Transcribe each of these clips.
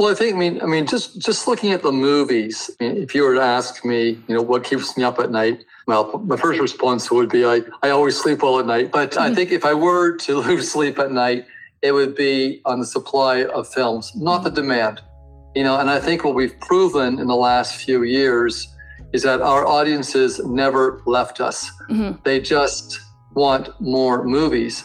Well, I think I mean I mean just just looking at the movies. I mean, if you were to ask me, you know, what keeps me up at night, well, my first response would be I I always sleep well at night. But I think if I were to lose sleep at night, it would be on the supply of films, not the demand. You know, and I think what we've proven in the last few years is that our audiences never left us. Mhm. They just want more movies.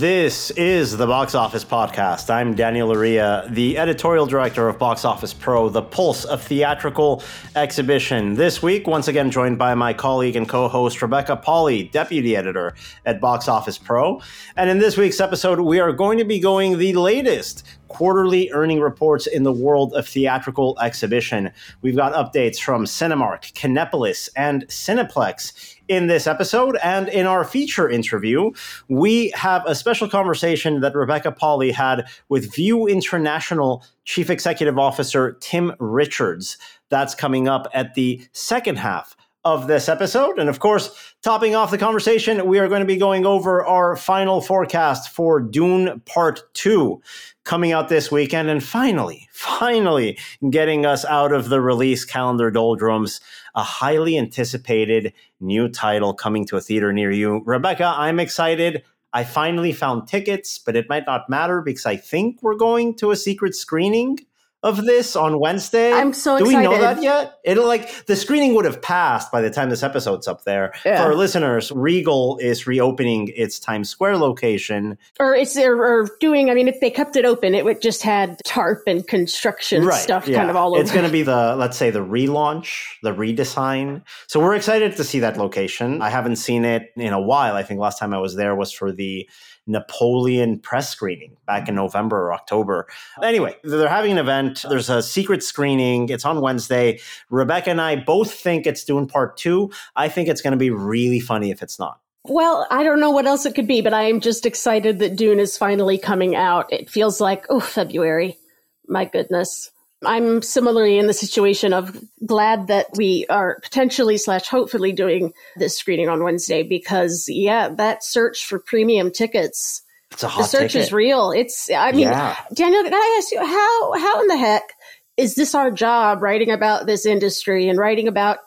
This is the Box Office Podcast. I'm Daniel Loria, the editorial director of Box Office Pro, the pulse of theatrical exhibition. This week, once again, joined by my colleague and co host Rebecca Pahle, deputy editor at Box Office Pro. And in this week's episode, we are going to be going the latest quarterly earning reports in the world of theatrical exhibition. We've got updates from Cinemark, Kinepolis, and Cineplex in this episode. And in our feature interview, we have a special conversation that Rebecca Pahle had with Vue International Chief Executive Officer Tim Richards. That's coming up at the second half of this episode. And of course, topping off the conversation, we are going to be going over our final forecast for Dune Part 2 coming out this weekend. And finally, finally getting us out of the release calendar doldrums, a highly anticipated new title coming to a theater near you. Rebecca, I'm excited. I finally found tickets, but it might not matter because I think we're going to a secret screening of this on Wednesday. I'm so Do we know that yet? It'll like the screening would have passed by the time this episode's up there. Yeah. For our listeners, Regal is reopening its Times Square location. Or it's or, or doing. I mean, if they kept it open, it would just had tarp and construction stuff yeah. kind of all over. It's going to be the let's say the relaunch, the redesign. So we're excited to see that location. I haven't seen it in a while. I think last time I was there was for the Napoleon press screening back in November or October. Anyway, they're having an event. There's a secret screening. It's on Wednesday. Rebecca and I both think it's Dune Part 2. I think it's going to be really funny if it's not. Well, I don't know what else it could be, but I am just excited that Dune is finally coming out. It feels like, oh, February. My goodness. I'm similarly in the situation of glad that we are potentially slash hopefully doing this screening on Wednesday because, yeah, that search for premium tickets, It's a the search ticket. is real. It's, I mean, Yeah. Daniel, can I ask you, how, how in the heck is this our job writing about this industry and writing about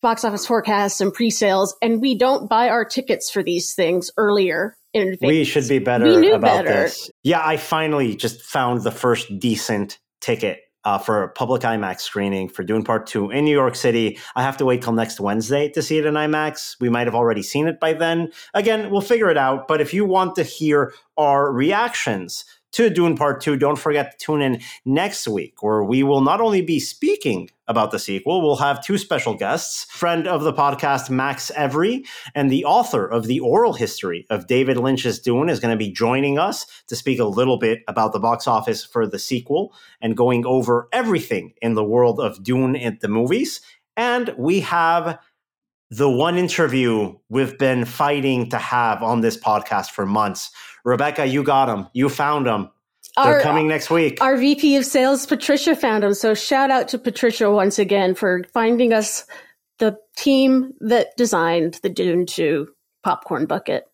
box office forecasts and pre-sales and we don't buy our tickets for these things earlier in advance. We should be better about better. this. Yeah, I finally just found the first decent ticket uh, for a public IMAX screening for Dune Part 2 in New York City. I have to wait till next Wednesday to see it in IMAX. We might have already seen it by then. Again, we'll figure it out. But if you want to hear our reactions to Dune Part 2, don't forget to tune in next week, where we will not only be speaking about the sequel, we'll have two special guests friend of the podcast, Max Evry, and the author of the oral history of David Lynch's Dune is going to be joining us to speak a little bit about the box office for the sequel and going over everything in the world of Dune at the movies. And we have the one interview we've been fighting to have on this podcast for months. Rebecca, you got them. You found them. They're Our- coming next week. Our VP of sales, Patricia, found them. So shout out to Patricia once again for finding us the team that designed the Dune 2 popcorn bucket.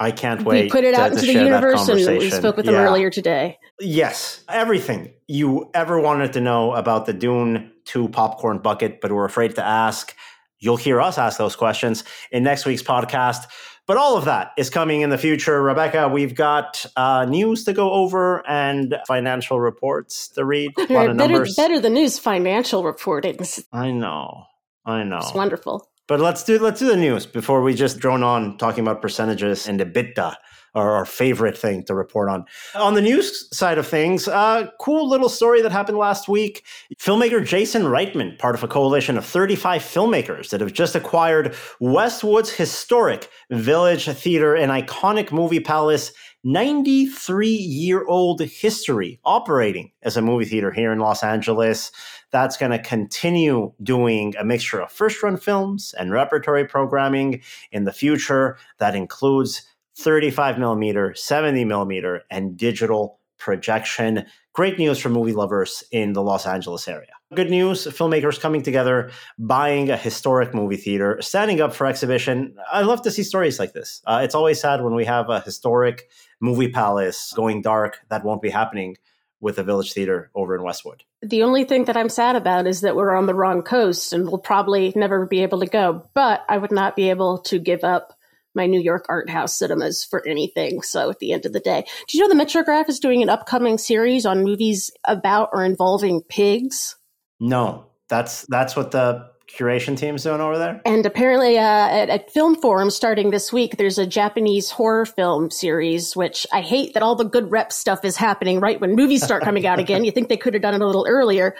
I can't wait. we put it to- out to into the universe and we spoke with them Yeah. earlier today. Yes, everything you ever wanted to know about the Dune 2 popcorn bucket, but were afraid to ask. You'll hear us ask those questions in next week's podcast. But all of that is coming in the future. Rebecca, we've got uh, news to go over and financial reports to read. A lot better, better than news financial reporting. I know. I know. It's wonderful. But let's do let's do the news before we just drone on talking about percentages and EBITDA, our, our favorite thing to report on. On the news side of things, uh, cool little story that happened last week. Filmmaker Jason Reitman, part of a coalition of 35 filmmakers that have just acquired Westwood's historic Village Theater, an iconic movie palace 93 year old history operating as a movie theater here in Los Angeles. That's going to continue doing a mixture of first run films and repertory programming in the future that includes 35 millimeter, 70 millimeter, and digital projection. Great news for movie lovers in the Los Angeles area. Good news filmmakers coming together, buying a historic movie theater, standing up for exhibition. I love to see stories like this. Uh, it's always sad when we have a historic movie palace going dark. That won't be happening with the Village Theater over in Westwood. The only thing that I'm sad about is that we're on the wrong coast and we'll probably never be able to go. But I would not be able to give up my New York art house cinemas for anything. So at the end of the day, do you know the Metrograph is doing an upcoming series on movies about or involving pigs? No, that's that's what the curation team's doing over there? And apparently, uh, at, at, Film Forum starting this week, there's a Japanese horror film series, which I hate that all the good rep stuff is happening right when movies start coming out again. You think they could have done it a little earlier.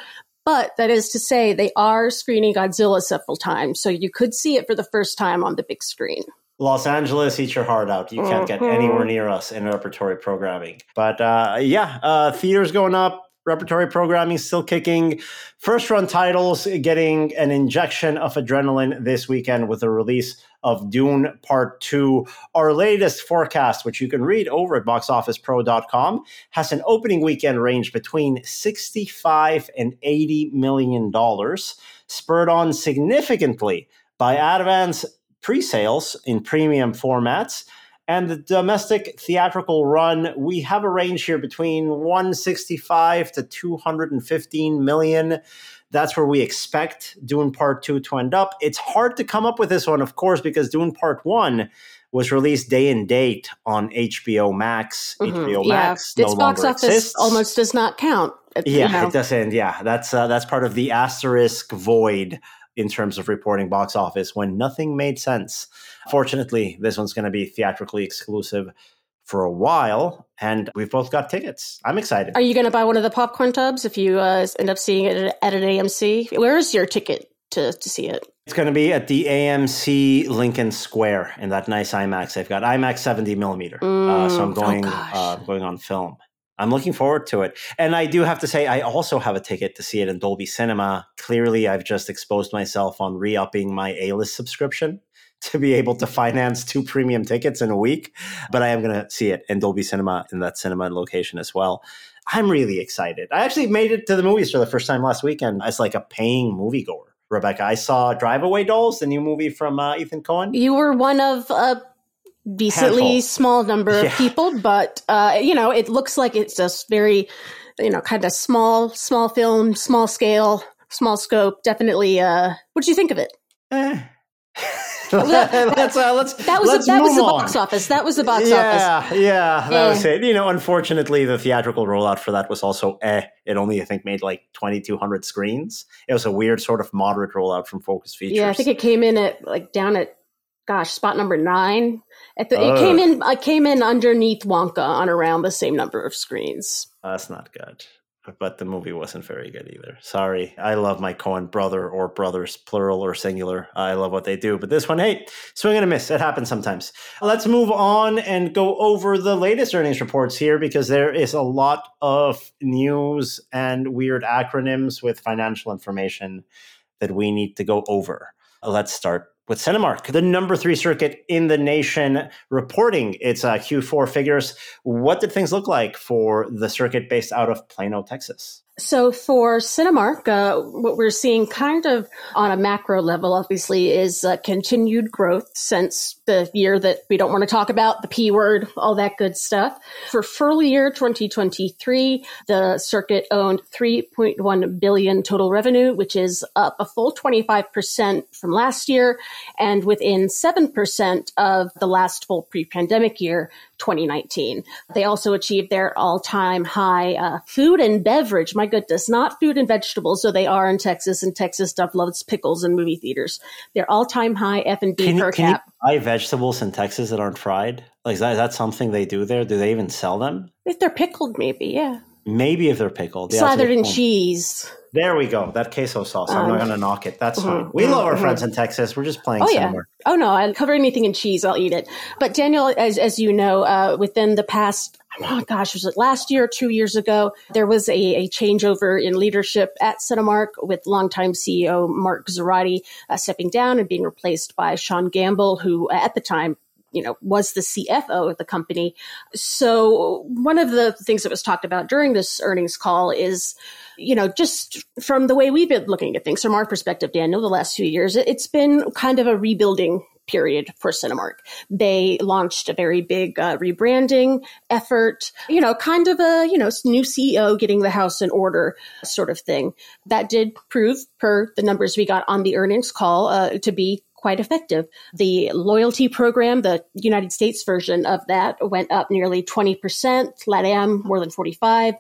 But that is to say, they are screening Godzilla several times. So you could see it for the first time on the big screen. Los Angeles, eat your heart out. You can't get mm-hmm. anywhere near us in repertory programming. But uh, yeah, uh, theaters going up repertory programming still kicking. First run titles getting an injection of adrenaline this weekend with the release of Dune Part 2. Our latest forecast, which you can read over at boxofficepro.com, has an opening weekend range between 65 and 80 million dollars, spurred on significantly by advance pre-sales in premium formats and the domestic theatrical run, we have a range here between 165 to 215 million. That's where we expect Dune Part 2 to end up. It's hard to come up with this one, of course, because Dune Part 1 was released day and date on HBO Max. Mm-hmm. HBO Max yeah. its box office exists. almost does not count. Yeah, you know. it doesn't. Yeah, that's uh, that's part of the asterisk void in terms of reporting box office when nothing made sense. Fortunately, this one's going to be theatrically exclusive for a while, and we've both got tickets. I'm excited. Are you going to buy one of the popcorn tubs if you uh, end up seeing it at an AMC? Where is your ticket to, to see it? It's going to be at the AMC Lincoln Square in that nice IMAX. They've got IMAX 70 millimeter, mm, uh, so I'm mm, going oh uh, going on film. I'm looking forward to it. And I do have to say, I also have a ticket to see it in Dolby Cinema. Clearly, I've just exposed myself on re upping my A list subscription to be able to finance two premium tickets in a week. But I am going to see it in Dolby Cinema in that cinema location as well. I'm really excited. I actually made it to the movies for the first time last weekend as like a paying moviegoer. Rebecca, I saw Drive Away Dolls, the new movie from uh, Ethan Coen. You were one of uh, decently Handful. small number of yeah. people, but uh, you know, it looks like it's just very, you know, kind of small, small film, small scale, small scope. Definitely. Uh, what do you think of it? Eh. let's, uh, let's, that was let's a, that was the box office. That was the box yeah, office. Yeah, yeah. that eh. was it. You know, unfortunately, the theatrical rollout for that was also eh. It only I think made like twenty two hundred screens. It was a weird sort of moderate rollout from Focus Features. Yeah, I think it came in at like down at gosh, spot number nine. At the, it oh. came in. I came in underneath Wonka on around the same number of screens. Oh, that's not good. But the movie wasn't very good either. Sorry. I love my Coen brother or brothers, plural or singular. I love what they do. But this one, hey, swing and a miss. It happens sometimes. Let's move on and go over the latest earnings reports here because there is a lot of news and weird acronyms with financial information that we need to go over. Let's start with Cinemark, the number three circuit in the nation, reporting its uh, Q4 figures. What did things look like for the circuit based out of Plano, Texas? So for Cinemark, uh, what we're seeing kind of on a macro level, obviously, is uh, continued growth since the year that we don't want to talk about, the P word, all that good stuff. For full year 2023, the circuit owned 3.1 billion total revenue, which is up a full 25% from last year and within 7% of the last full pre-pandemic year, 2019. They also achieved their all-time high uh, food and beverage. My goodness, not food and vegetables, so they are in Texas, and Texas stuff loves pickles and movie theaters. Their all-time high F and B per cap. Buy vegetables in Texas that aren't fried? Like is that, is that something they do there? Do they even sell them? If they're pickled, maybe, yeah. Maybe if they're pickled, Yeah, slathered in cheese. There we go. That queso sauce. I'm not um, going to knock it. That's mm-hmm, fine. We mm-hmm, love our mm-hmm. friends in Texas. We're just playing oh, yeah. Oh, no. I'll cover anything in cheese. I'll eat it. But Daniel, as, as you know, uh, within the past, oh gosh, was it last year, two years ago, there was a, a changeover in leadership at Cinemark with longtime CEO Mark Zoradi uh, stepping down and being replaced by Sean Gamble, who at the time you know, was the CFO of the company. So one of the things that was talked about during this earnings call is, you know, just from the way we've been looking at things from our perspective, Daniel, the last few years, it's been kind of a rebuilding period for Cinemark. They launched a very big uh, rebranding effort, you know, kind of a, you know, new CEO getting the house in order sort of thing. That did prove, per the numbers we got on the earnings call, uh, to be quite effective. The loyalty program, the United States version of that went up nearly 20%, LATAM more than 45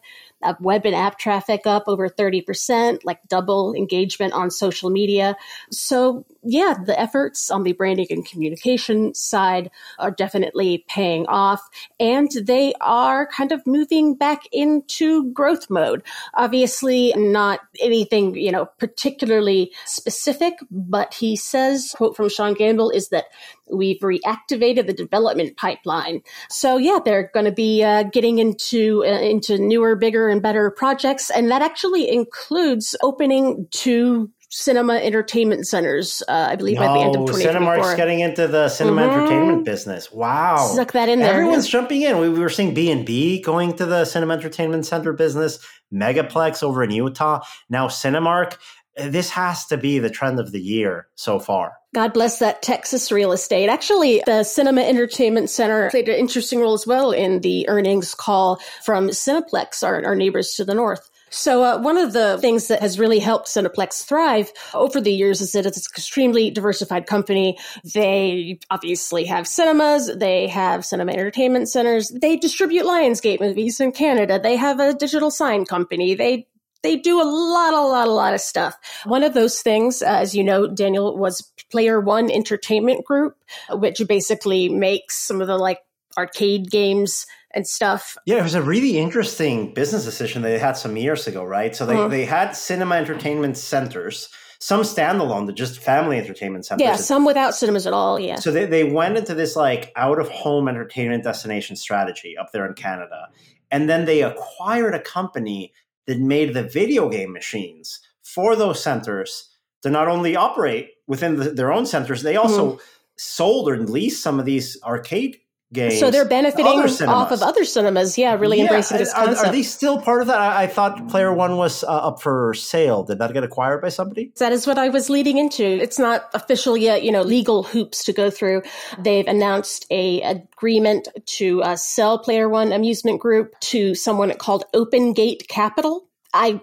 uh, web and app traffic up over 30%, like double engagement on social media. So, yeah, the efforts on the branding and communication side are definitely paying off. And they are kind of moving back into growth mode. Obviously, not anything, you know, particularly specific, but he says, quote from Sean Gamble, is that We've reactivated the development pipeline. So yeah, they're going to be uh, getting into uh, into newer, bigger, and better projects, and that actually includes opening two cinema entertainment centers. Uh, I believe no, by the end of 2024. Cinemark's getting into the cinema mm-hmm. entertainment business. Wow, suck that in there. Everyone's jumping in. We, we were seeing B and B going to the cinema entertainment center business. Megaplex over in Utah. Now Cinemark. This has to be the trend of the year so far. God bless that Texas real estate. Actually, the Cinema Entertainment Center played an interesting role as well in the earnings call from Cineplex, our, our neighbors to the north. So, uh, one of the things that has really helped Cineplex thrive over the years is that it's an extremely diversified company. They obviously have cinemas, they have cinema entertainment centers, they distribute Lionsgate movies in Canada, they have a digital sign company, they they do a lot, a lot, a lot of stuff. One of those things, uh, as you know, Daniel, was Player One Entertainment Group, which basically makes some of the like arcade games and stuff. Yeah, it was a really interesting business decision they had some years ago, right? So they, uh-huh. they had cinema entertainment centers, some standalone, just family entertainment centers. Yeah, some without cinemas at all. Yeah. So they, they went into this like out of home entertainment destination strategy up there in Canada. And then they acquired a company that made the video game machines for those centers to not only operate within the, their own centers, they also mm-hmm. sold or leased some of these arcade games. So they're benefiting off of other cinemas. Yeah, really yeah. embracing this are, concept. Are, they still part of that? I, I thought Player One was uh, up for sale. Did that get acquired by somebody? That is what I was leading into. It's not official yet. You know, legal hoops to go through. They've announced a agreement to uh, sell Player One Amusement Group to someone called Open Gate Capital. I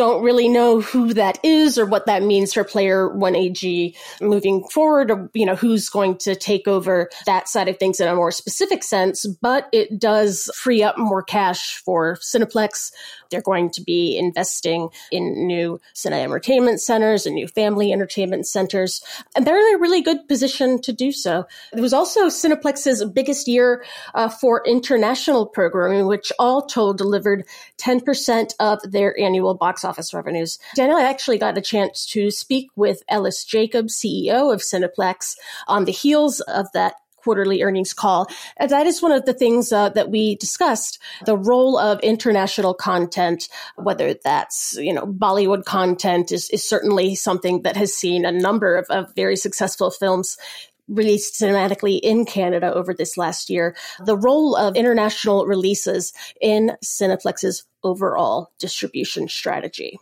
don't really know who that is or what that means for player 1AG moving forward, or, you know, who's going to take over that side of things in a more specific sense, but it does free up more cash for Cineplex. They're going to be investing in new cinema entertainment centers and new family entertainment centers, and they're in a really good position to do so. It was also Cineplex's biggest year uh, for international programming, which all told delivered 10% of their annual box box office revenues. Daniel, I actually got a chance to speak with Ellis Jacobs, CEO of Cineplex, on the heels of that quarterly earnings call. And that is one of the things uh, that we discussed the role of international content, whether that's, you know, Bollywood content is, is certainly something that has seen a number of, of very successful films released cinematically in Canada over this last year, the role of international releases in Cineplex's overall distribution strategy.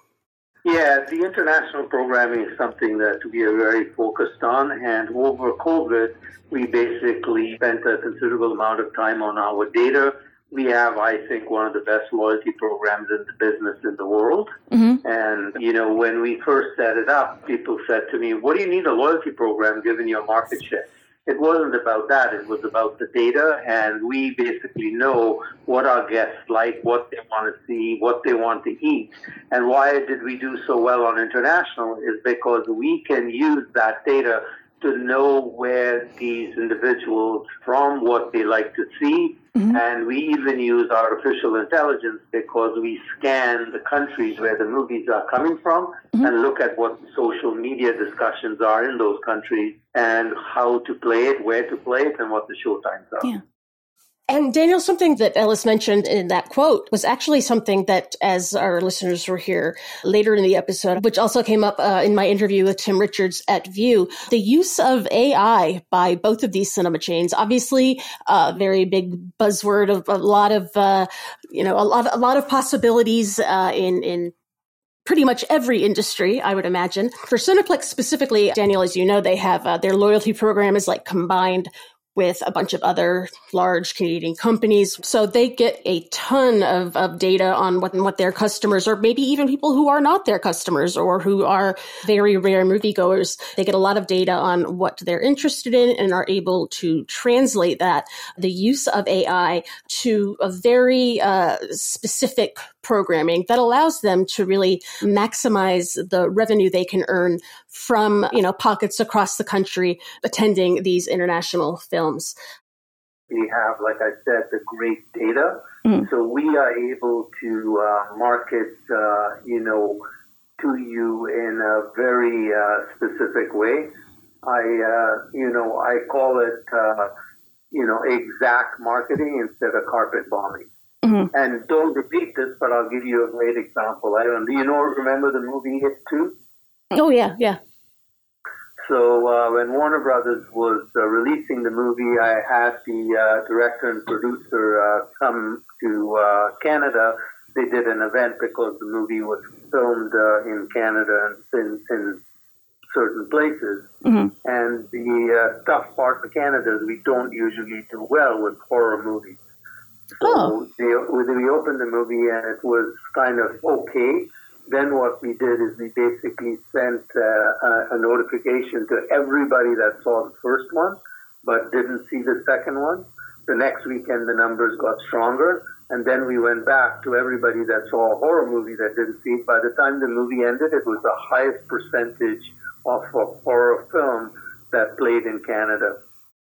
Yeah, the international programming is something that we are very focused on. And over COVID, we basically spent a considerable amount of time on our data we have, I think, one of the best loyalty programs in the business in the world. Mm-hmm. And, you know, when we first set it up, people said to me, what do you need a loyalty program given your market share? It wasn't about that. It was about the data. And we basically know what our guests like, what they want to see, what they want to eat. And why did we do so well on international is because we can use that data to know where these individuals from what they like to see Mm-hmm. And we even use artificial intelligence because we scan the countries where the movies are coming from mm-hmm. and look at what social media discussions are in those countries and how to play it, where to play it, and what the show times are. Yeah. And Daniel, something that Ellis mentioned in that quote was actually something that, as our listeners were here later in the episode, which also came up uh, in my interview with Tim Richards at Vue, the use of AI by both of these cinema chains, obviously a very big buzzword of a lot of, uh, you know, a lot, a lot of possibilities uh, in, in pretty much every industry, I would imagine. For Cineplex specifically, Daniel, as you know, they have uh, their loyalty program is like combined with a bunch of other large Canadian companies. So they get a ton of, of data on what, what their customers, or maybe even people who are not their customers or who are very rare moviegoers. They get a lot of data on what they're interested in and are able to translate that, the use of AI to a very uh, specific programming that allows them to really maximize the revenue they can earn from, you know, pockets across the country attending these international films. We have, like I said, the great data. Mm. So we are able to uh, market, uh, you know, to you in a very uh, specific way. I, uh, you know, I call it, uh, you know, exact marketing instead of carpet bombing. Mm-hmm. And don't repeat this, but I'll give you a great example. I don't. Do you know? Remember the movie It Two? Oh yeah, yeah. So uh, when Warner Brothers was uh, releasing the movie, I had the uh, director and producer uh, come to uh, Canada. They did an event because the movie was filmed uh, in Canada and in, in certain places. Mm-hmm. And the tough part for Canada is we don't usually do well with horror movies. So oh. they, we opened the movie and it was kind of okay. Then what we did is we basically sent uh, a, notification to everybody that saw the first one but didn't see the second one. The next weekend the numbers got stronger, and then we went back to everybody that saw a horror movie that didn't see it. By the time the movie ended, it was the highest percentage of a horror film that played in Canada.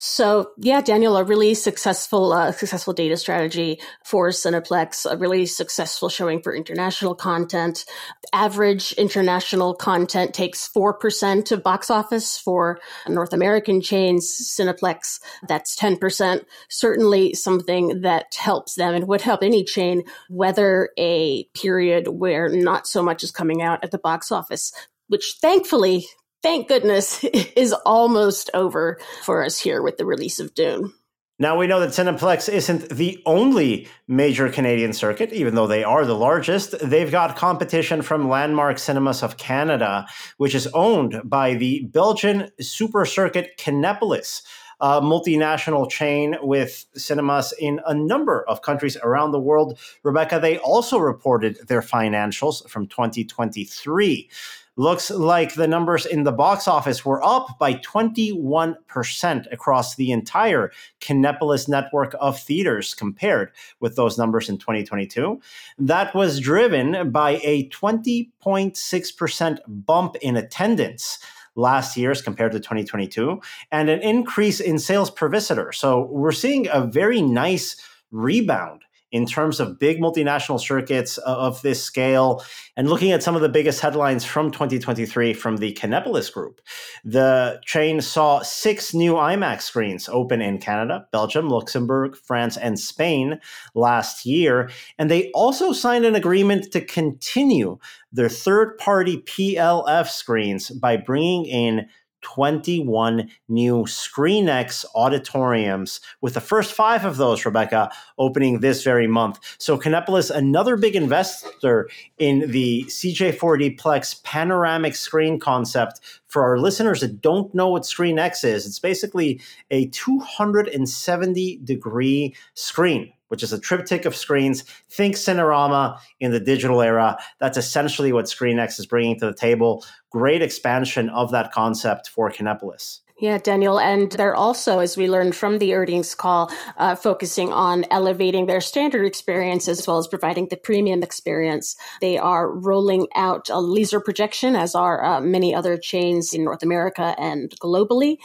So yeah, Daniel, a really successful, uh, successful data strategy for Cineplex, a really successful showing for international content. Average international content takes 4% of box office for North American chains. Cineplex, that's 10%. Certainly something that helps them and would help any chain weather a period where not so much is coming out at the box office which thankfully thank goodness, is almost over for us here with the release of Dune. Now we know that Cineplex isn't the only major Canadian circuit, even though they are the largest. They've got competition from Landmark Cinemas of Canada, which is owned by the Belgian super circuit Kinepolis, a multinational chain with cinemas in a number of countries around the world. Rebecca, they also reported their financials from 2023 looks like the numbers in the box office were up by 21% across the entire Kinepolis network of theaters compared with those numbers in 2022. That was driven by a 20.6% bump in attendance last year's compared to 2022 and an increase in sales per visitor. So we're seeing a very nice rebound in terms of big multinational circuits of this scale. And looking at some of the biggest headlines from 2023 from the Kinepolis Group, the chain saw six new IMAX screens open in Canada, Belgium, Luxembourg, France, and Spain last year. And they also signed an agreement to continue their third party PLF screens by bringing in 21 new ScreenX auditoriums, with the first five of those, Rebecca, opening this very month. So, Kinepolis, another big investor in the CJ4D Plex panoramic screen concept. For our listeners that don't know what ScreenX is, it's basically a 270 degree screen which is a triptych of screens. Think Cinerama in the digital era. That's essentially what ScreenX is bringing to the table. Great expansion of that concept for Kinepolis. Yeah, Daniel. And they're also, as we learned from the earnings call, uh, focusing on elevating their standard experience as well as providing the premium experience. They are rolling out a laser projection, as are uh, many other chains in North America and globally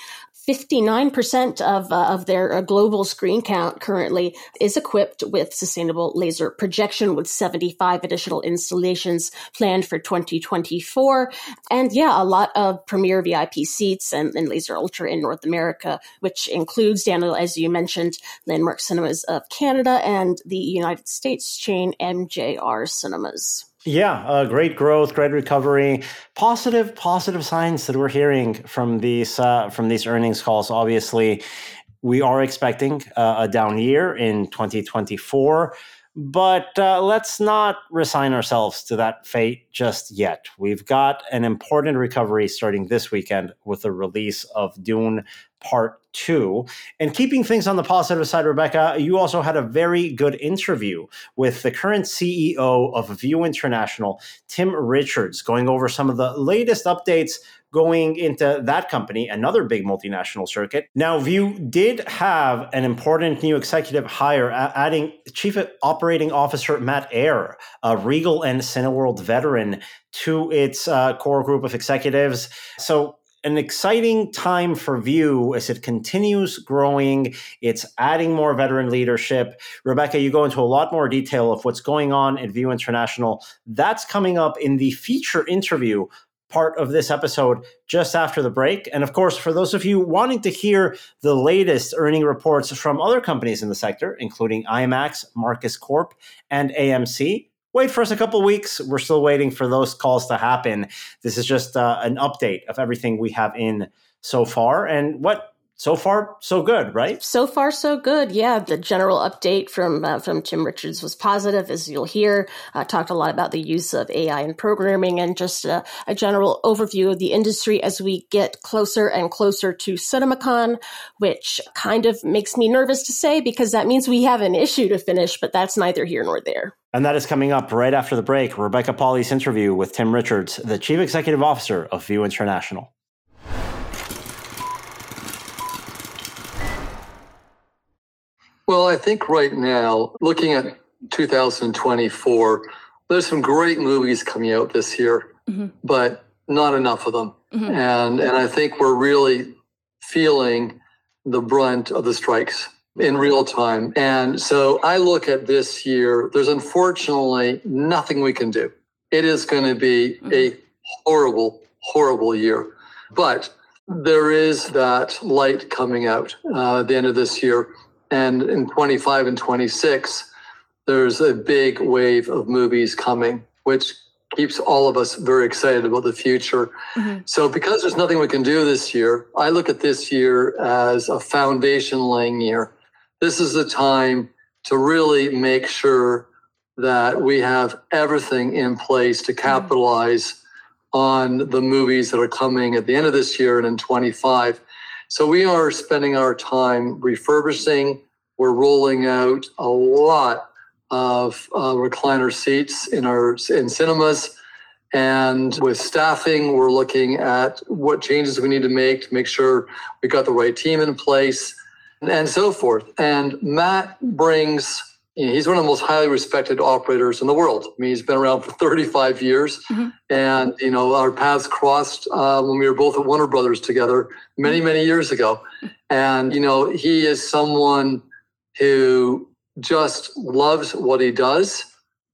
59% of, uh, of their uh, global screen count currently is equipped with sustainable laser projection with 75 additional installations planned for 2024. And yeah, a lot of premier VIP seats and, and Laser Ultra in North America, which includes, Daniel, as you mentioned, Landmark Cinemas of Canada and the United States chain MJR Cinemas. Yeah, uh, great growth, great recovery, positive, positive signs that we're hearing from these uh, from these earnings calls. Obviously, we are expecting uh, a down year in 2024, but uh, let's not resign ourselves to that fate just yet. We've got an important recovery starting this weekend with the release of Dune Part two. And keeping things on the positive side, Rebecca, you also had a very good interview with the current CEO of Vue International, Tim Richards, going over some of the latest updates going into that company, another big multinational circuit. Now, Vue did have an important new executive hire, adding Chief Operating Officer Matt Ayer, a Regal and Cineworld veteran, to its uh, core group of executives. So an exciting time for Vue as it continues growing. It's adding more veteran leadership. Rebecca, you go into a lot more detail of what's going on at Vue International. That's coming up in the feature interview part of this episode just after the break. And of course, for those of you wanting to hear the latest earning reports from other companies in the sector, including IMAX, Marcus Corp, and AMC, wait for us a couple weeks. We're still waiting for those calls to happen. This is just uh, an update of everything we have in so far and what so far so good right? So far so good. Yeah the general update from uh, from tim richards was positive as you'll hear. Uh, talked a lot about the use of ai in programming and just a, a, general overview of the industry as we get closer and closer to cinemacon which kind of makes me nervous to say because that means we have an issue to finish but that's neither here nor there. And that is coming up right after the break. Rebecca Pahle's interview with tim richards the chief executive officer of Vue International Well, I think right now, looking at 2024, there's some great movies coming out this year, mm-hmm. but not enough of them. Mm-hmm. And and I think we're really feeling the brunt of the strikes in real time. And so I look at this year, there's unfortunately nothing we can do. It is going to be mm-hmm. a horrible, horrible year. But there is that light coming out uh, at the end of this year. And in 25 and 26, there's a big wave of movies coming, which keeps all of us very excited about the future. Mm-hmm. So, because there's nothing we can do this year, I look at this year as a foundation laying year. This is the time to really make sure that we have everything in place to mm-hmm. capitalize mm-hmm. on the movies that are coming at the end of this year and in 25. So we are spending our time refurbishing. We're rolling out a lot of uh, recliner seats in our in cinemas. And with staffing, we're looking at what changes we need to make to make sure we got the right team in place and, so forth. And Matt brings he's one of the most highly respected operators in the world. I mean, he's been around for 35 years, mm-hmm. and you know, our paths crossed uh, when we were both at Warner Brothers together many, many years ago. And you know, he is someone who just loves what he does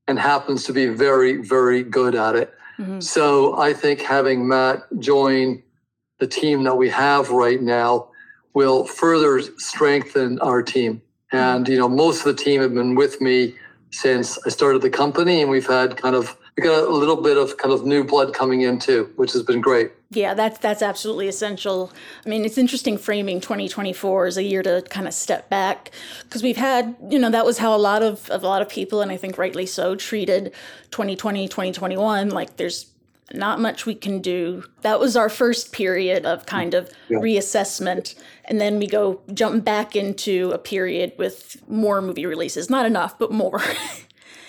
and happens to be very, very good at it. Mm-hmm. So I think having Matt join the team that we have right now will further strengthen our team. And, you know, most of the team have been with me since I started the company, and we've had kind of we got a little bit of kind of new blood coming in too, which has been great. Yeah, that's that's absolutely essential. I mean, it's interesting framing 2024 as a year to kind of step back because we've had, you know, that was how a lot of, of a lot of people, and I think rightly so, treated 2020, 2021 like there's not much we can do. That was our first period of kind of yeah. reassessment. And then we go jump back into a period with more movie releases. Not enough, but more.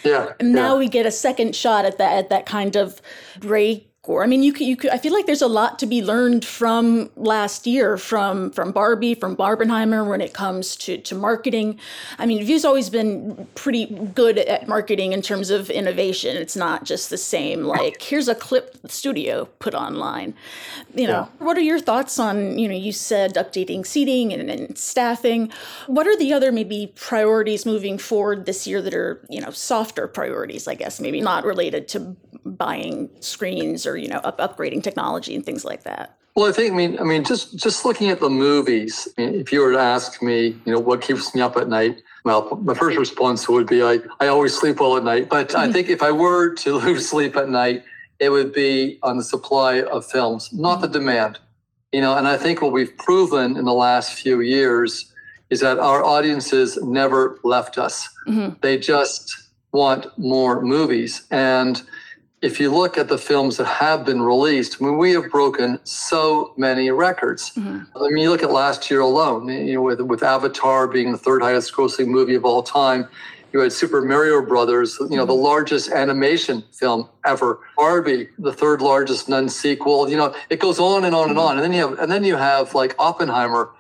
Yeah. and now yeah. we get a second shot at that at that kind of break score. I mean, you could, you could, I feel like there's a lot to be learned from last year, from from Barbie, from Barbenheimer, when it comes to to marketing. I mean, Vue's always been pretty good at marketing in terms of innovation. It's not just the same like here's a clip studio put online. You know, yeah. what are your thoughts on you know you said updating seating and, and staffing? What are the other maybe priorities moving forward this year that are you know softer priorities? I guess maybe not related to buying screens or you know up, upgrading technology and things like that. Well i think i mean i mean just just looking at the movies I mean, if you were to ask me you know what keeps me up at night well my first response would be i, I always sleep well at night. But i think if i were to lose sleep at night it would be on the supply of films not the demand. You know and i think what we've proven in the last few years is that our audiences never left us. Mm-hmm. they just want more movies. And if you look at the films that have been released, I mean, we have broken so many records. Mm-hmm. I mean, you look at last year alone, you know, with, with Avatar being the third highest grossing movie of all time. You had Super Mario Brothers, you know, mm-hmm. the largest animation film ever. Barbie, the third largest non-sequel. You know, it goes on and on and on. And then you have, and then you have like Oppenheimer.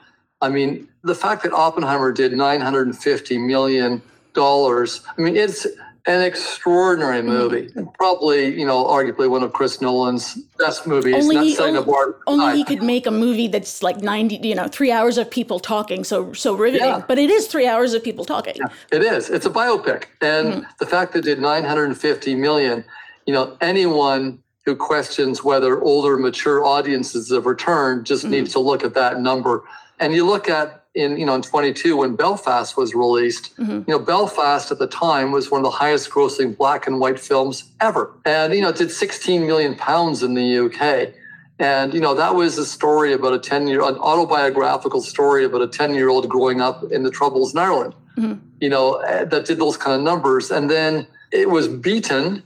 I mean, the fact that Oppenheimer did 950 million dollars. I mean, it's an extraordinary movie. Probably, you know, arguably one of Chris Nolan's best movies. Only, not he, only, only he could make a movie that's like 90, you know, three hours of people talking. So, so riveting. Yeah. But it is three hours of people talking. Yeah, it is. It's a biopic. And mm-hmm. the fact that it did 950 million, you know, anyone who questions whether older, mature audiences have returned just mm-hmm. needs to look at that number. And you look at in you know in 22 when Belfast was released. Mm-hmm. You know, Belfast at the time was one of the highest grossing black and white films ever, and you know it did 16 million pounds in the UK. And you know that was a story about a 10 year, an autobiographical story about a 10 year old growing up in the Troubles in Ireland. Mm-hmm. You know eh, that did those kind of numbers, and then it was beaten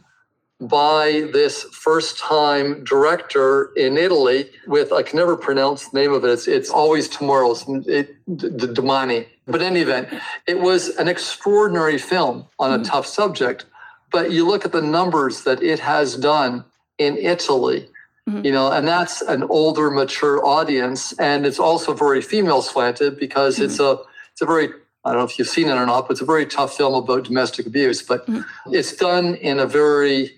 by this first time director in Italy with, I can never pronounce the name of it. It's, it's always tomorrow's, it, the Domani. But in any event, it was an extraordinary film on a mm tough subject. But you look at the numbers that it has done in Italy, mm-hmm. you know, and that's an older, mature audience. And it's also very female slanted because mm-hmm. it's a, it's a very I don't know if you've seen it or not, but it's a very tough film about domestic abuse. But mm-hmm. it's done in a very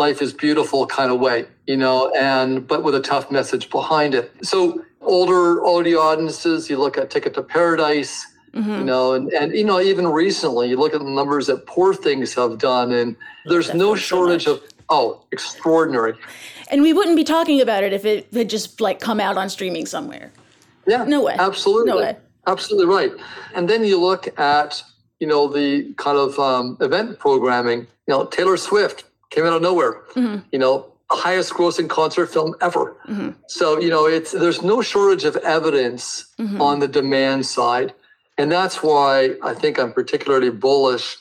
life is beautiful kind of way, you know, and but with a tough message behind it. So older audio audiences, you look at Ticket to Paradise, mm-hmm. you know, and, and you know, even recently, you look at the numbers that Poor Things have done, and there's Definitely no shortage so of oh, extraordinary. And we wouldn't be talking about it if it had just like come out on streaming somewhere. Yeah, no way, absolutely, no way, absolutely right. And then you look at you know the kind of um, event programming. You know, Taylor Swift came out of nowhere. Mm-hmm. You know, highest grossing concert film ever. Mm-hmm. So, you know, it's there's no shortage of evidence mm-hmm. on the demand side. And that's why I think I'm particularly bullish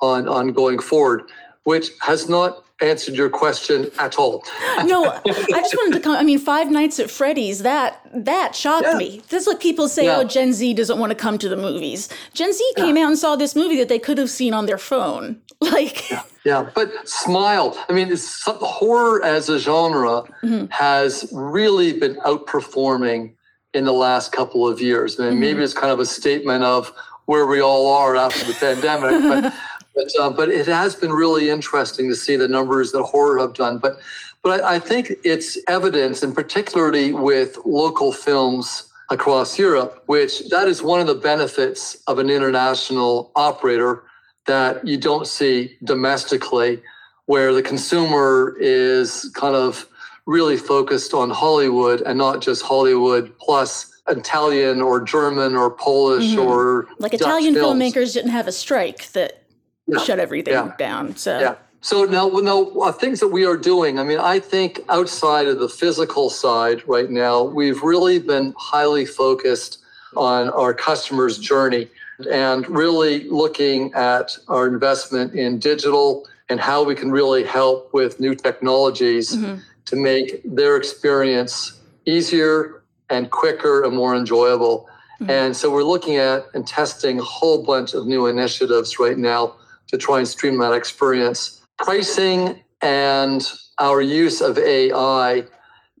on on going forward, which has not answered your question at all. no, I just wanted to come. I mean, Five Nights at Freddy's that that shocked yeah. me. That's what people say. Yeah. Oh, Gen Z doesn't want to come to the movies. Gen Z came yeah. out and saw this movie that they could have seen on their phone. Like, yeah, yeah. but smile. I mean, it's, horror as a genre mm-hmm. has really been outperforming in the last couple of years. I mean, mm-hmm. maybe it's kind of a statement of where we all are after the pandemic, but. But, uh, but it has been really interesting to see the numbers that horror have done. But, but I, I think it's evidence, and particularly with local films across Europe, which that is one of the benefits of an international operator that you don't see domestically, where the consumer is kind of really focused on Hollywood and not just Hollywood plus Italian or German or Polish mm-hmm. or like Dutch Italian films. filmmakers didn't have a strike that yeah. shut everything yeah. down. So yeah. So now, now uh, things that we are doing. I mean, I think outside of the physical side right now, we've really been highly focused on our customers' journey and really looking at our investment in digital and how we can really help with new technologies mm-hmm. to make their experience easier and quicker and more enjoyable. Mm-hmm. And so we're looking at and testing a whole bunch of new initiatives right now to try and streamline that experience. Pricing and our use of AI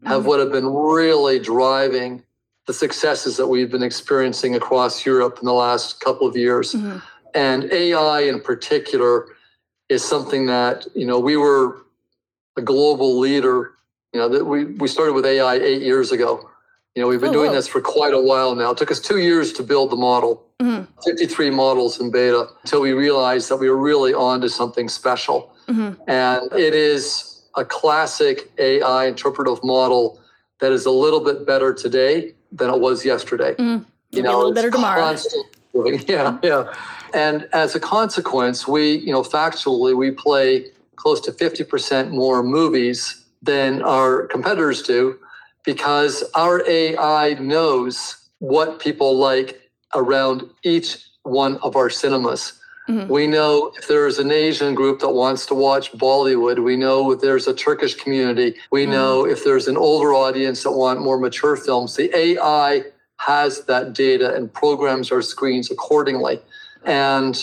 have what have been really driving the successes that we've been experiencing across Europe in the last couple of years. Mm-hmm. And AI in particular is something that, you know, we were a global leader. You know, that we, we started with AI eight years ago. You know, we've been Oh, doing wow. this for quite a while now. It took us two years to build the model, Mhm. 53 models in beta, until we realized that we were really onto something special. Mhm. And it is a classic AI interpretive model that is a little bit better today than it was yesterday. Mm. It'll be a little better tomorrow. Yeah, yeah. And as a consequence, we, you know, factually, we play close to 50% more movies than our competitors do because our AI knows what people like around each one of our cinemas. Mhm. We know if there's an Asian group that wants to watch Bollywood. We know if there's a Turkish community. We know if there's an older audience that want more mature films. The AI has that data and programs our screens accordingly. And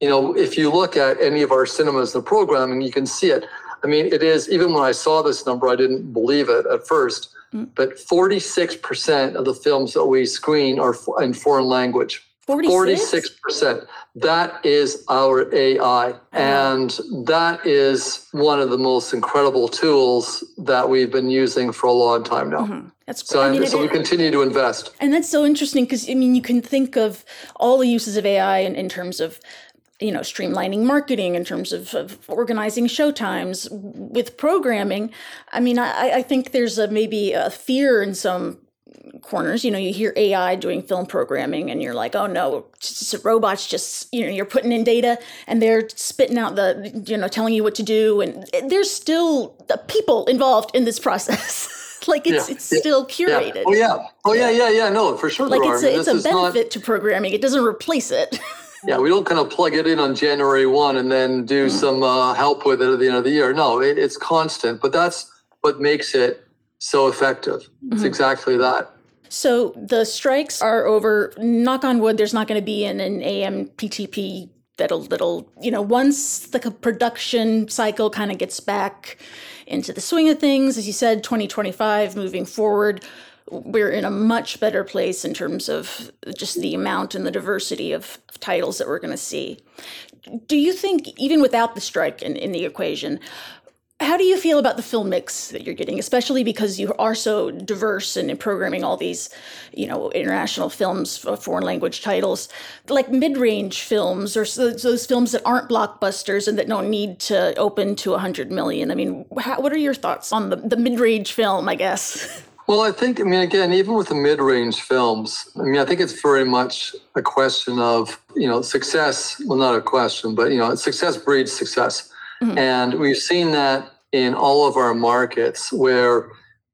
you know, if you look at any of our cinemas, the programming, you can see it. I mean, it is even when I saw this number, I didn't believe it at first. Mm. But 46% of the films that we screen are in foreign language. 46? 46%. That is our AI. And that is one of the most incredible tools that we've been using for a long time now. Mhm. That's So, I mean, so we continue to invest. And that's so interesting because I mean, you can think of all the uses of AI in, in terms of, you know, streamlining marketing, in terms of, of organizing showtimes with programming. I mean, I, I think there's a maybe a fear in some corners. You know, you hear AI doing film programming, and you're like, oh no, robots. Just you know, you're putting in data, and they're spitting out the, you know, telling you what to do, and there's still the people involved in this process. like it's Yeah, it's yeah, still Yeah. curated Oh, yeah. Oh, yeah, yeah, yeah. No, for sure. like it's are. I a, mean, it's a is not- benefit to programming it doesn't replace it Yeah, we don't kind of plug it in on January 1 and then do some uh, help with it at the end of the year. No, it, it's constant, but that's what makes it so effective. It's exactly that. so the strikes are over knock on wood there's not going to be an, an amptp that'll that'll you know once the production cycle kind of gets back into the swing of things as you said 2025 moving forward we're in a much better place in terms of just the amount and the diversity of, titles that we're going to see do you think even without the strike in, in the equation how do you feel about the film mix that you're getting, especially because you are so diverse in programming all these, you know, international films, uh, foreign language titles, like mid-range films or those films that aren't blockbusters and that don't need to open to 100 million? I mean, how, what are your thoughts on the, the mid-range film, I guess? Well, I think, I mean, again, even with the mid range films, I mean, I think it's very much a question of, you know, success. Well, not a question, but, you know, success breeds success. And we've seen that in all of our markets where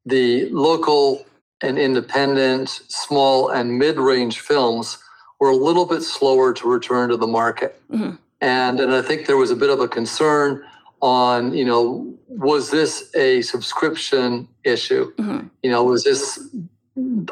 the local and independent, small and mid range films were a little bit slower to return to the market. Mhm. And, and I think there was a bit of a concern on, you know, was this a subscription issue? Mhm. You know, was this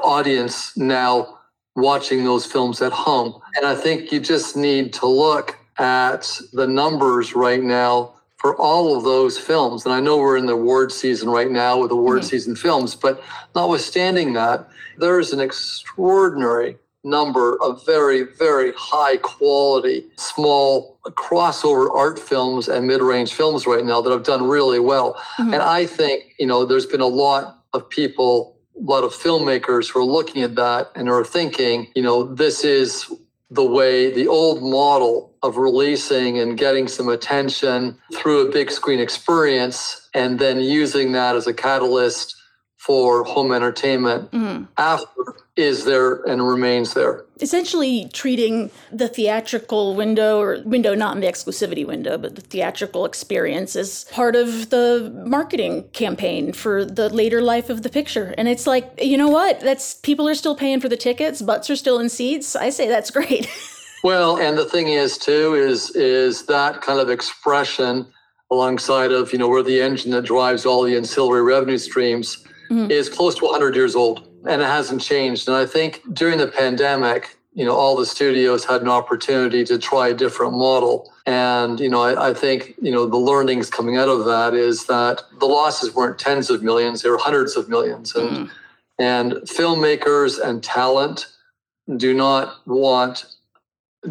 audience now watching those films at home? And I think you just need to look at the numbers right now for all of those films. And I know we're in the award season right now with award Mhm. season films, but notwithstanding that, there's an extraordinary number of very, very high quality, small crossover art films and mid range films right now that have done really well. Mhm. And I think, you know, there's been a lot of people, a lot of filmmakers who are looking at that and are thinking, you know, this is the way the old model of releasing and getting some attention through a big screen experience and then using that as a catalyst for home entertainment Mhm. after is there and remains there. essentially treating the theatrical window or window not in the exclusivity window but the theatrical experience as part of the marketing campaign for the later life of the picture and it's like you know what that's people are still paying for the tickets butts are still in seats i say that's great Well, and the thing is too is is that kind of expression alongside of you know where the engine that drives all the ancillary revenue streams Mhm. is close to 100 years old and it hasn't changed. And I think during the pandemic, you know, all the studios had an opportunity to try a different model. And, you know, I, I, think, you know, the learnings coming out of that is that the losses weren't tens of millions, they were hundreds of millions. And, mm. and filmmakers and talent do not want,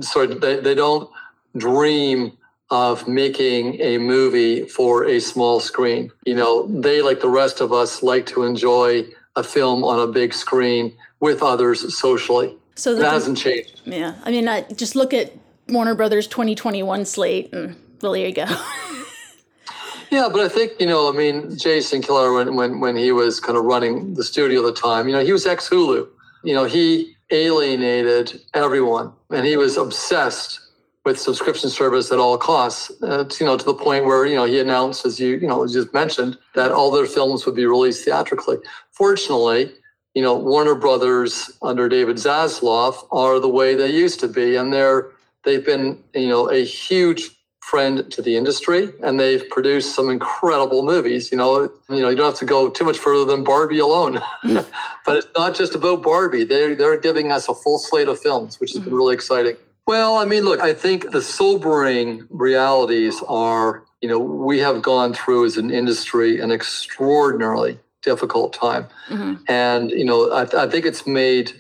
sorry, they, they don't dream of making a movie for a small screen. You know, they, like the rest of us, like to enjoy a film on a big screen with others socially. So that hasn't changed. Yeah, I mean, I just look at Warner Brothers 2021 slate, and well, there you go. yeah, but I think you know, I mean, Jason Kilar when when when he was kind of running the studio at the time, you know, he was ex Hulu. You know, he alienated everyone, and he was obsessed with subscription service at all costs. Uh, to, you know, to the point where you know he announced, as you you know just mentioned, that all their films would be released theatrically. Fortunately, you know, Warner Brothers under David Zaslav are the way they used to be, and they're they've been you know a huge friend to the industry, and they've produced some incredible movies. You know, you know, you don't have to go too much further than Barbie alone, but it's not just about Barbie. They they're giving us a full slate of films, which has been really exciting. Well, I mean, look, I think the sobering realities are, you know, we have gone through as an industry an extraordinarily difficult time. Mm-hmm. And, you know, I, I think it's made,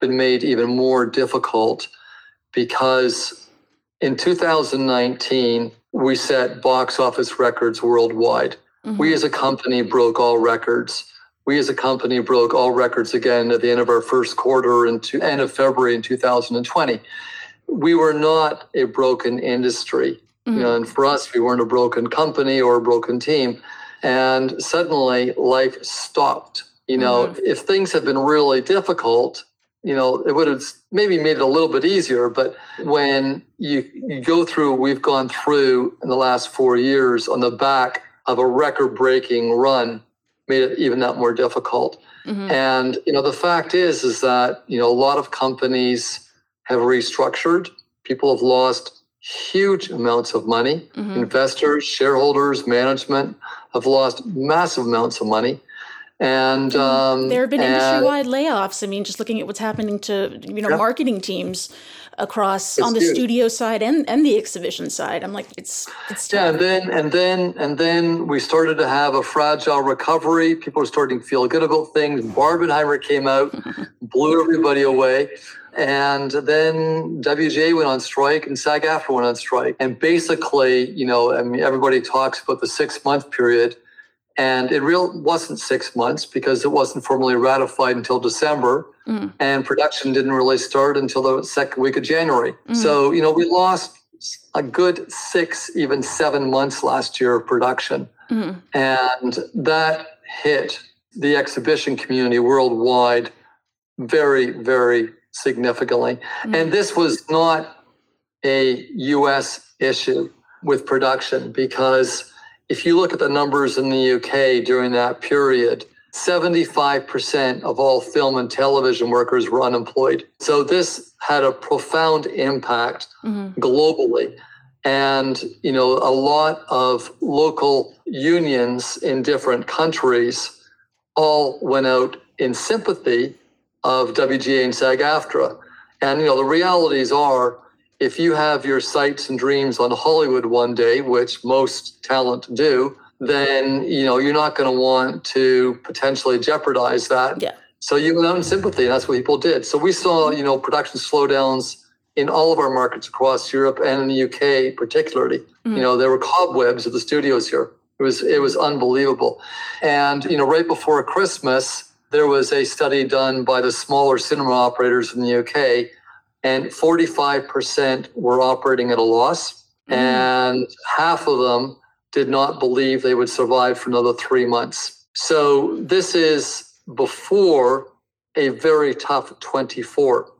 been made even more difficult because in 2019, we set box office records worldwide. Mm-hmm. We as a company broke all records. We as a company broke all records again at the end of our first quarter and to end of February in 2020. We were not a broken industry. Mm-hmm. You know, and for us, we weren't a broken company or a broken team and suddenly life stopped. You know, mm-hmm. if things had been really difficult, you know, it would have maybe made it a little bit easier. But when you, you go through, we've gone through in the last four years on the back of a record breaking run, made it even that more difficult. Mm-hmm. And, you know, the fact is, is that, you know, a lot of companies have restructured. People have lost huge amounts of money. Mm-hmm. Investors, shareholders, management have lost massive amounts of money. And mm-hmm. um, there have been industry-wide layoffs. I mean, just looking at what's happening to you know yeah. marketing teams across it's on the huge. studio side and, and the exhibition side. I'm like, it's it's yeah. And then and then and then we started to have a fragile recovery. People are starting to feel good about things. Barbenheimer came out, blew everybody away. And then WGA went on strike and SAG AFTRA went on strike. And basically, you know, I mean, everybody talks about the six month period. And it real wasn't six months because it wasn't formally ratified until December. Mm. And production didn't really start until the second week of January. Mm. So, you know, we lost a good six, even seven months last year of production. Mm. And that hit the exhibition community worldwide very, very significantly. Mm-hmm. And this was not a US issue with production because if you look at the numbers in the UK during that period, 75% of all film and television workers were unemployed. So this had a profound impact mm-hmm. globally. And, you know, a lot of local unions in different countries all went out in sympathy of WGA and SAG AFTRA. And, you know, the realities are if you have your sights and dreams on Hollywood one day, which most talent do, then, you know, you're not going to want to potentially jeopardize that. Yeah. So you went out in sympathy, and that's what people did. So we saw, you know, production slowdowns in all of our markets across Europe and in the UK particularly. Mm-hmm. You know, there were cobwebs at the studios here. It was it was unbelievable. And, you know, right before Christmas, there was a study done by the smaller cinema operators in the UK, and 45% were operating at a loss, mm. and half of them did not believe they would survive for another three months. So this is before a very tough 24.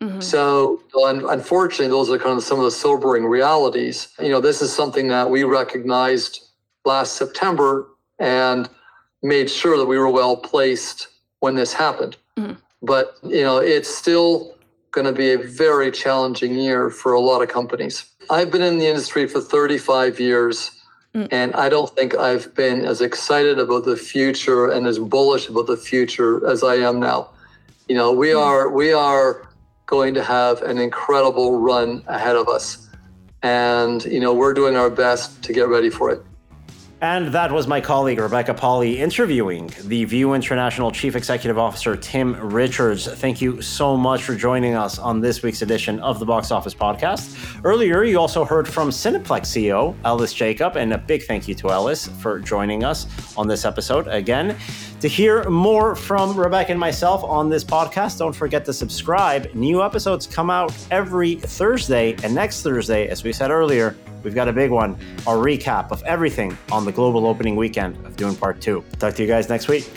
Mm-hmm. So, unfortunately, those are kind of some of the sobering realities. You know, this is something that we recognized last September, and made sure that we were well placed when this happened. Mm-hmm. But, you know, it's still going to be a very challenging year for a lot of companies. I've been in the industry for 35 years. Mm. And I don't think I've been as excited about the future and as bullish about the future as I am now. You know, we mm. are we are going to have an incredible run ahead of us. And, you know, we're doing our best to get ready for it. And that was my colleague Rebecca Pahle interviewing the Vue International Chief Executive Officer Tim Richards. Thank you so much for joining us on this week's edition of the Box Office Podcast. Earlier, you also heard from Cineplex CEO Ellis Jacob, and a big thank you to Ellis for joining us on this episode again. To hear more from Rebecca and myself on this podcast, don't forget to subscribe. New episodes come out every Thursday, and next Thursday, as we said earlier, we've got a big one a recap of everything on the global opening weekend of Dune Part 2. Talk to you guys next week.